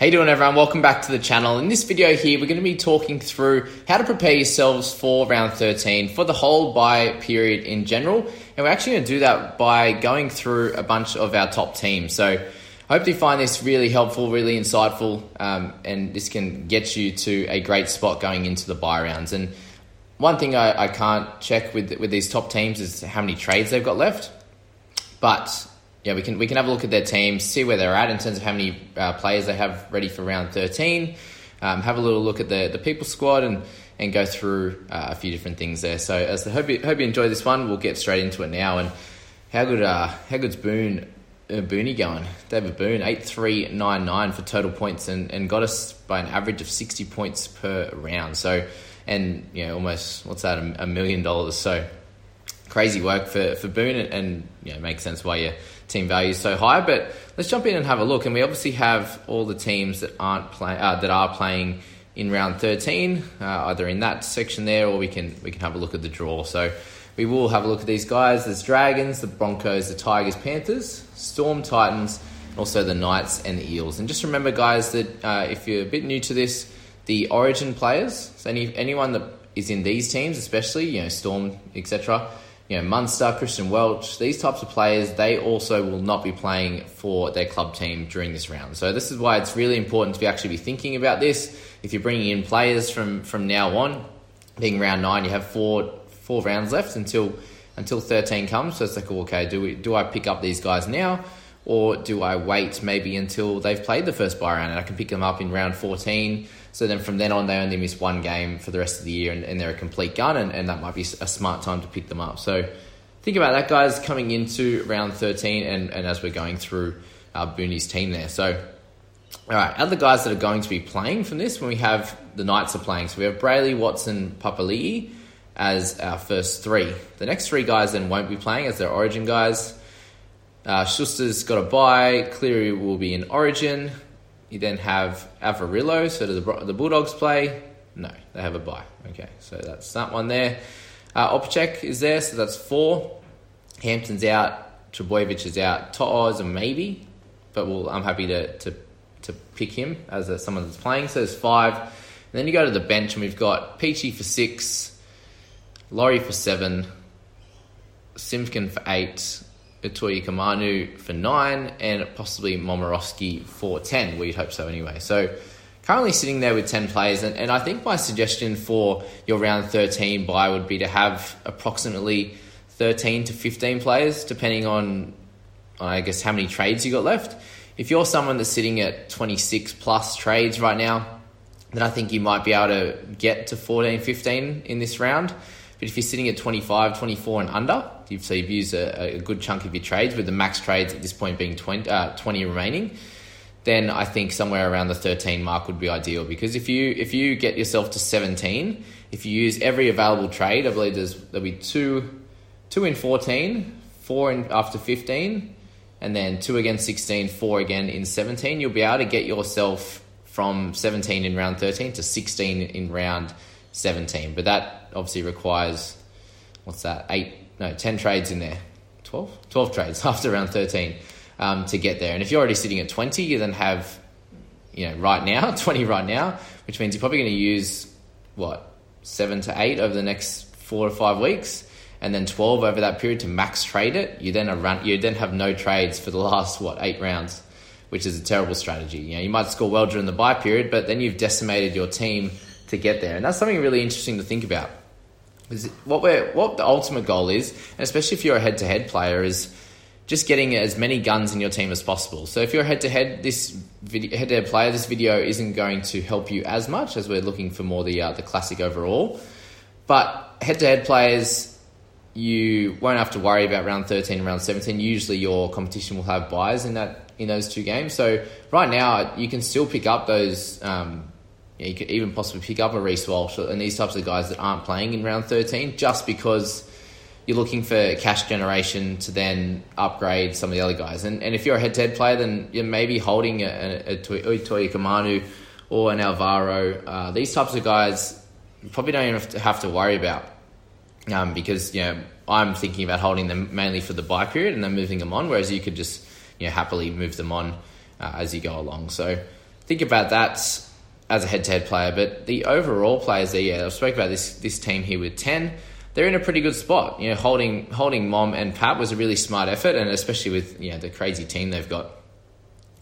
Hey doing everyone, welcome back to the channel. In this video here, we're going to be talking through how to prepare yourselves for round 13 for the whole buy period in general. And we're actually going to do that by going through a bunch of our top teams. So I hope you find this really helpful, really insightful, um, and this can get you to a great spot going into the buy rounds. And one thing I, I can't check with with these top teams is how many trades they've got left. But yeah, we can we can have a look at their team, see where they're at in terms of how many uh, players they have ready for round thirteen. Um, have a little look at the the people squad and and go through uh, a few different things there. So as I hope you, hope you enjoy this one. We'll get straight into it now. And how good uh how good's Boone uh, Booney going? David Boone eight three nine nine for total points and, and got us by an average of sixty points per round. So and you know almost what's that a, a million dollars. So crazy work for for Boone and, and you know makes sense why you team value is so high. But let's jump in and have a look. And we obviously have all the teams that aren't play, uh, that are playing in round 13, uh, either in that section there, or we can we can have a look at the draw. So we will have a look at these guys. There's Dragons, the Broncos, the Tigers, Panthers, Storm, Titans, and also the Knights and the Eels. And just remember, guys, that uh, if you're a bit new to this, the Origin players, so any anyone that is in these teams, especially you know Storm, etc you know, Munster, Christian Welch, these types of players, they also will not be playing for their club team during this round. So this is why it's really important to be actually be thinking about this. If you're bringing in players from from now on, being round nine, you have four four rounds left until until 13 comes. So it's like, okay, do we do I pick up these guys now? Or do I wait maybe until they've played the first buy round and I can pick them up in round 14 so then from then on, they only miss one game for the rest of the year and, and they're a complete gun, and, and, that might be a smart time to pick them up. So think about that, guys, coming into round 13 and, and as we're going through uh, Booney's team there. So, all right, other guys that are going to be playing from this when we have the Knights are playing. So we have Brailey, Watson, Papali'i as our first three. The next three guys then won't be playing as their origin guys. Uh, Schuster's got a buy. Cleary will be in origin. You then have Averillo. So does the, the Bulldogs play? No, they have a buy. Okay, so that's that one there. Uh, Opacek is there, so that's four. Hampton's out. Trbojevic is out. To'o is a maybe, but we'll, I'm happy to, to, to pick him as a, someone that's playing. So there's five. And then you go to the bench, and we've got Peachey for six, Laurie for seven, Simpkin for eight, Utoikamanu for nine, and possibly Momirovski for 10. We'd hope so anyway. So currently sitting there with 10 players, and, and I think my suggestion for your round 13 buy would be to have approximately 13 to 15 players, depending on, I guess, how many trades you got left. If you're someone that's sitting at 26 plus trades right now, then I think you might be able to get to 14, 15 in this round. But if you're sitting at 25, 24 and under, so you've used a, a good chunk of your trades, with the max trades at this point being 20, uh, 20 remaining, then I think somewhere around the 13 mark would be ideal. Because if you if you get yourself to 17, if you use every available trade, I believe there's there'll be two two in 14, four in after 15, and then two again 16, four again in 17, you'll be able to get yourself from 17 in round 13 to 16 in round 17. But that obviously requires, what's that, eight, no, 10 trades in there. 12? 12 trades after round 13 um, to get there. And if you're already sitting at 20, you then have, you know, right now, 20 right now, which means you're probably going to use, what, seven to eight over the next four to five weeks and then 12 over that period to max trade it, you then run, you then have no trades for the last what eight rounds, which is a terrible strategy. You know, you might score well during the buy period, but then you've decimated your team to get there, and that's something really interesting to think about. Is what we're what the ultimate goal is, and especially if you're a head-to-head player, is just getting as many guns in your team as possible. So if you're head-to-head, this video, head-to-head player, this video isn't going to help you as much as we're looking for more the uh, the classic overall. But head-to-head players you won't have to worry about round 13 and round 17. Usually your competition will have buys in that in those two games. So right now you can still pick up those. Um, you could even possibly pick up a Reece Walsh and these types of guys that aren't playing in round 13 just because you're looking for cash generation to then upgrade some of the other guys. And, and if you're a head-to-head player, then you're maybe holding a, a, a Utoikamanu or an Alvaro. Uh, these types of guys you probably don't even have to, have to worry about um, because you know I'm thinking about holding them mainly for the buy period and then moving them on, whereas you could just you know happily move them on uh, as you go along. So think about that as a head-to-head player. But the overall players there, yeah, I spoke about this this team here with ten. They're in a pretty good spot. You know, holding holding Mom and Pap was a really smart effort, and especially with you know the crazy team they've got.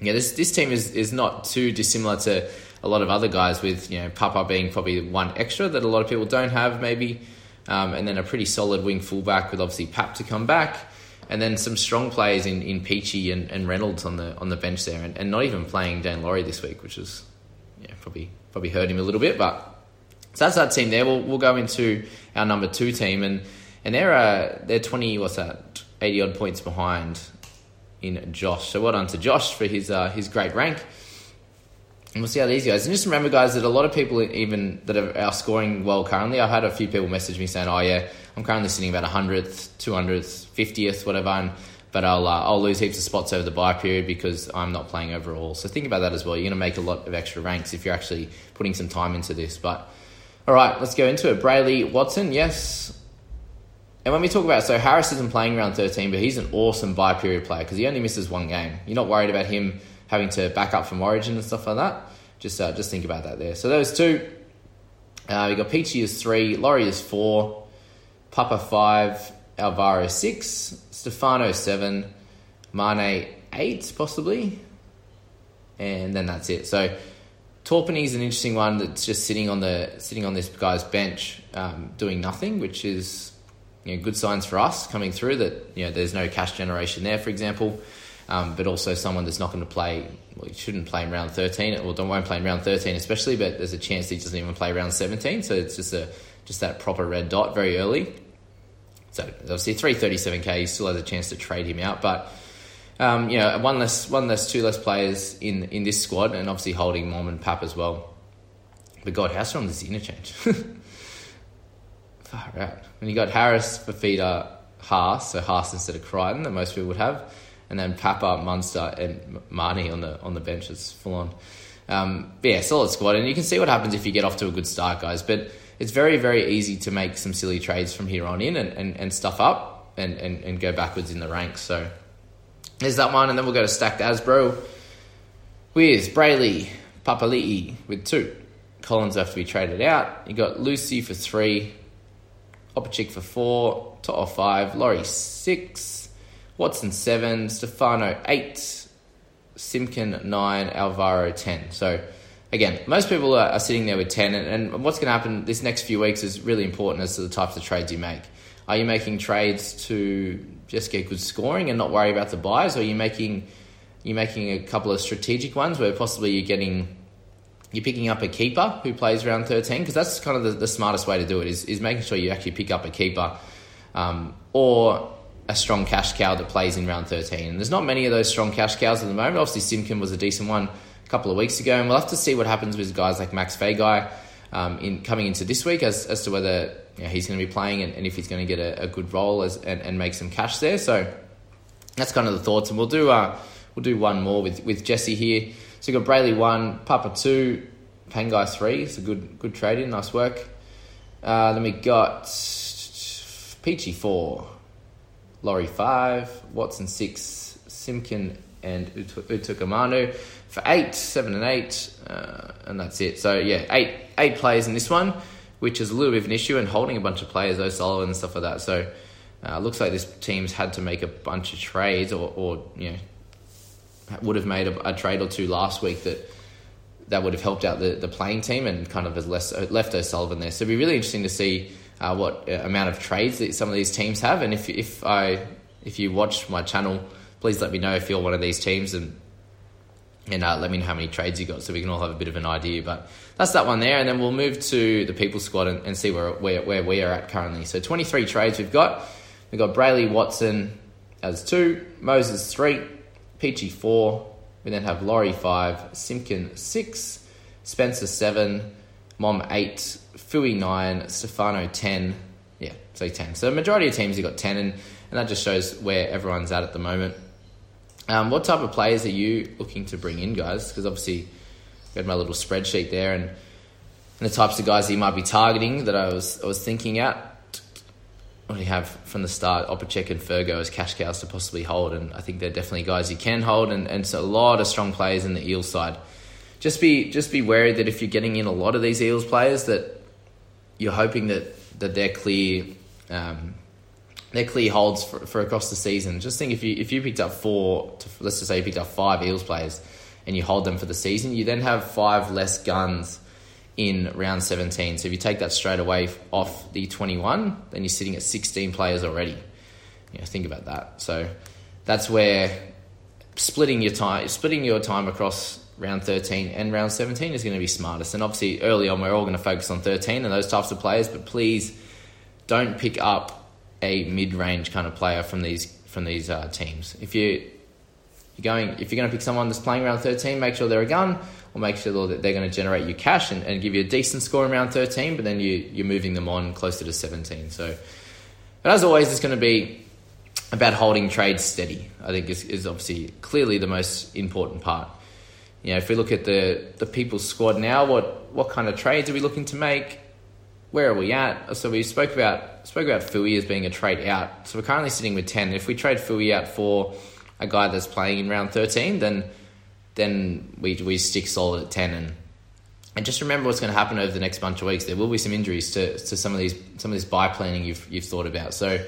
Yeah, this this team is is not too dissimilar to a lot of other guys. With you know Papa being probably one extra that a lot of people don't have, maybe um, and then a pretty solid wing fullback with obviously Pap to come back, and then some strong players in, in Peachey and, and Reynolds on the on the bench there, and, and not even playing Dan Laurie this week, which is yeah probably probably hurt him a little bit, but so that's that team there. We'll we'll go into our number two team, and and they're uh, they're twenty what's that eighty odd points behind in Josh. So well done to Josh for his uh, his great rank. And we'll see how these goes. And just remember, guys, that a lot of people, even that are, scoring well currently, I've had a few people message me saying, "Oh yeah, I'm currently sitting about 100th, 200th, 50th, whatever." And, but I'll uh, I'll lose heaps of spots over the buy period because I'm not playing overall. So think about that as well. You're going to make a lot of extra ranks if you're actually putting some time into this. But all right, let's go into it. Brailey Watson, yes. And when we talk about so Harris isn't playing round 13, but he's an awesome buy period player because he only misses one game. You're not worried about him having to back up from Origin and stuff like that. Just uh, just think about that there. So those two. Uh, we got Peachey is three, Laurie is four, Papa five, Alvaro six, Stefano seven, Mane eight possibly, and then that's it. So Torpany is an interesting one that's just sitting on the sitting on this guy's bench, um, doing nothing, which is you know, good signs for us coming through that you know there's no cash generation there, for example um, but also someone that's not going to play. Well, he shouldn't play in round thirteen, or well, won't play in round thirteen, especially. But there's a chance he doesn't even play round seventeen. So it's just a just that proper red dot very early. So obviously three thirty seven k, he still has a chance to trade him out, but. Um, you know, one less, one less, two less players in in this squad, and obviously holding Mom and Pap as well. But God, how strong is the interchange? Far out. When you got Harris, Fifita, Haas, so Haas instead of Crichton that most people would have, and then Papa, Munster, and Mahoney on the on the bench. It's full on. Um, yeah, solid squad, and you can see what happens if you get off to a good start, guys. But it's very very easy to make some silly trades from here on in and, and, and stuff up and, and, and go backwards in the ranks. So there's that one, and then we'll go to stacked Asbro with Brailey, Papali'i with two. Collins have to be traded out. You got Lucy for three, Opachik for four, To'o five, Laurie six, Watson 7, Stefano 8, Simkin 9, Alvaro 10. So, again, most people are, are sitting there with 10, and, and what's going to happen this next few weeks is really important as to the types of trades you make. Are you making trades to just get good scoring and not worry about the buys, or are you making you making a couple of strategic ones where possibly you're getting you're picking up a keeper who plays around 13 because that's kind of the, the, smartest way to do it is, is making sure you actually pick up a keeper um, or a strong cash cow that plays in round 13. And there's not many of those strong cash cows at the moment. Obviously, Simpkin was a decent one a couple of weeks ago, and we'll have to see what happens with guys like Max Feagai um, in coming into this week as, as to whether you know, he's going to be playing and, and, if he's going to get a, a good role as, and, and, make some cash there. So that's kind of the thoughts, and we'll do uh, we'll do one more with with Jesse here. So you got Brailey one, Papa two, Pangai three. It's a good good trade in, nice work. Uh, then we got Peachey four, Laurie five, Watson six, Simkin and Utoikamanu for eight, seven and eight, uh, and that's it. So yeah, eight eight players in this one, which is a little bit of an issue, and holding a bunch of players, O'Sullivan and stuff like that. So uh, looks like this team's had to make a bunch of trades, or, or you know, would have made a, a, trade or two last week that that would have helped out the, the playing team and kind of has less, left O'Sullivan there. So it'd be really interesting to see uh, what uh, amount of trades that some of these teams have, and if if I if you watch my channel, please let me know if you're one of these teams and and uh, let me know how many trades you got so we can all have a bit of an idea. But that's that one there, and then we'll move to the people squad and, and see where, where where we are at currently. So 23 trades we've got. We've got Brailey Watson as two, Moses three, Peachey four. We then have Laurie five, Simpkin six, Spencer seven, Mom eight, Fui nine, Stefano ten. Yeah, so ten. So majority of teams have got ten, and, and that just shows where everyone's at at the moment. Um, what type of players are you looking to bring in, guys? Because obviously, I've got my little spreadsheet there, and, and the types of guys you might be targeting that I was I was thinking at we have from the start Opacek and Fergo as cash cows to possibly hold, and I think they're definitely guys you can hold, and, and so a lot of strong players in the Eels side. Just be just be wary that if you're getting in a lot of these Eels players, that you're hoping that that they're clear, um, they're clear holds for, for across the season. Just think if you if you picked up four, to, let's just say you picked up five Eels players, and you hold them for the season, you then have five less guns in round 17. So if you take that straight away off the 21, then you're sitting at 16 players already. You know, think about that. So that's where splitting your time, splitting your time across round 13 and round 17 is going to be smartest. And obviously, early on, we're all going to focus on 13 and those types of players. But please don't pick up a mid-range kind of player from these from these uh, teams. If you you're going, if you're going to pick someone that's playing around 13, make sure they're a gun or make sure that they're going to generate you cash and, and give you a decent score around 13, but then you, you're moving them on closer to 17. So, but as always, it's going to be about holding trades steady. I think is, is obviously clearly the most important part. You know, if we look at the the people's squad now, what what kind of trades are we looking to make? Where are we at? So we spoke about spoke about Fui as being a trade out. So we're currently sitting with ten. If we trade Fui out for a guy that's playing in round thirteen, then then we we stick solid at ten and and just remember what's going to happen over the next bunch of weeks. There will be some injuries to, to some of these some of this buy planning you've you've thought about. So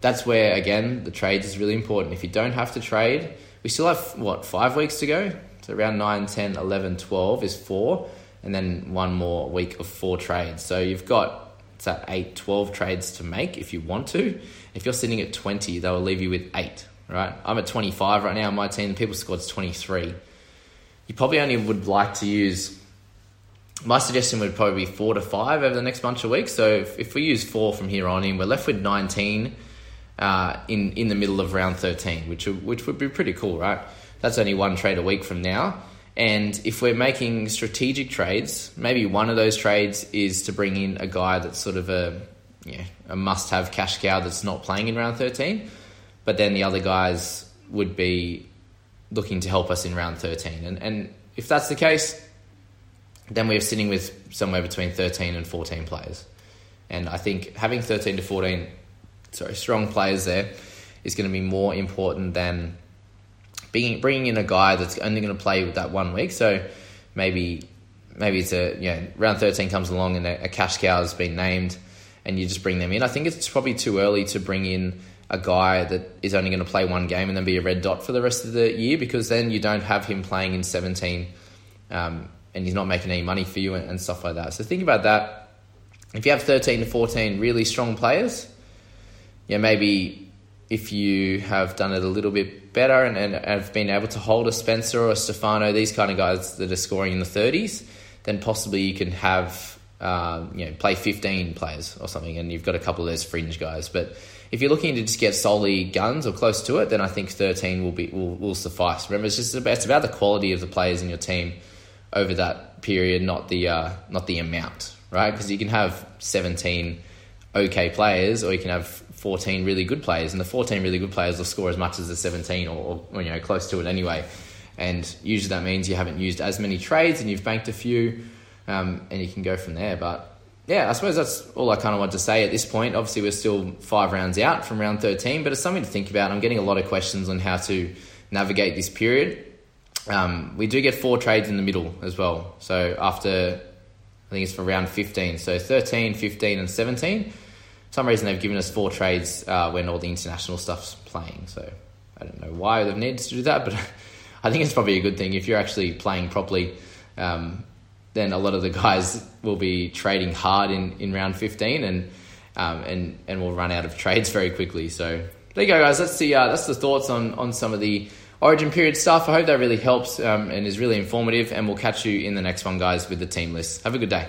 that's where again the trades is really important. If you don't have to trade, we still have what five weeks to go. So around 9, 10, 11, 12 is four, and then one more week of four trades. So you've got it's 8, 12 trades to make if you want to. If you're sitting at 20, they will leave you with eight, right? I'm at 25 right now. My team, the people squad's 23 you probably only would like to use. My suggestion would probably be four to five over the next bunch of weeks. So if, if we use four from here on in, we're left with 19 uh, in in the middle of round 13, which which would be pretty cool, right? That's only one trade a week from now. And if we're making strategic trades, maybe one of those trades is to bring in a guy that's sort of a yeah, a must-have cash cow that's not playing in round 13. But then the other guys would be looking to help us in round 13. And, and if that's the case, then we're sitting with somewhere between 13 and 14 players. And I think having 13 to 14, sorry, strong players there is going to be more important than being, bringing in a guy that's only going to play with that one week. So maybe maybe it's a you know, round 13 comes along and a, a cash cow has been named and you just bring them in. I think it's probably too early to bring in a guy that is only going to play one game and then be a red dot for the rest of the year because then you don't have him playing in 17 um, and he's not making any money for you and, and, stuff like that. So think about that. If you have 13 to 14 really strong players, yeah, maybe if you have done it a little bit better and, and have been able to hold a Spencer or a Stefano, these kind of guys that are scoring in the 30s, then possibly you can have, um, you know, play 15 players or something and you've got a couple of those fringe guys. But if you're looking to just get solely guns or close to it, then I think 13 will be will, will suffice. Remember, it's just about, it's about the quality of the players in your team over that period, not the uh, not the amount, right? Because you can have 17 okay players, or you can have 14 really good players, and the 14 really good players will score as much as the 17 or, or you know close to it anyway. And usually that means you haven't used as many trades and you've banked a few, um, and you can go from there. But yeah, I suppose that's all I kind of want to say at this point. Obviously, we're still five rounds out from round 13, but it's something to think about. I'm getting a lot of questions on how to navigate this period. Um, we do get four trades in the middle as well. So after, I think it's for round 15. So 13, 15, and 17. Some reason, they've given us four trades uh, when all the international stuff's playing. So I don't know why they've needed to do that, but I think it's probably a good thing if you're actually playing properly. Um, then a lot of the guys will be trading hard in, in round 15 and um, and and will run out of trades very quickly. So there you go, guys. That's the uh, that's the thoughts on on some of the Origin period stuff. I hope that really helps um, and is really informative. And we'll catch you in the next one, guys, with the team list. Have a good day.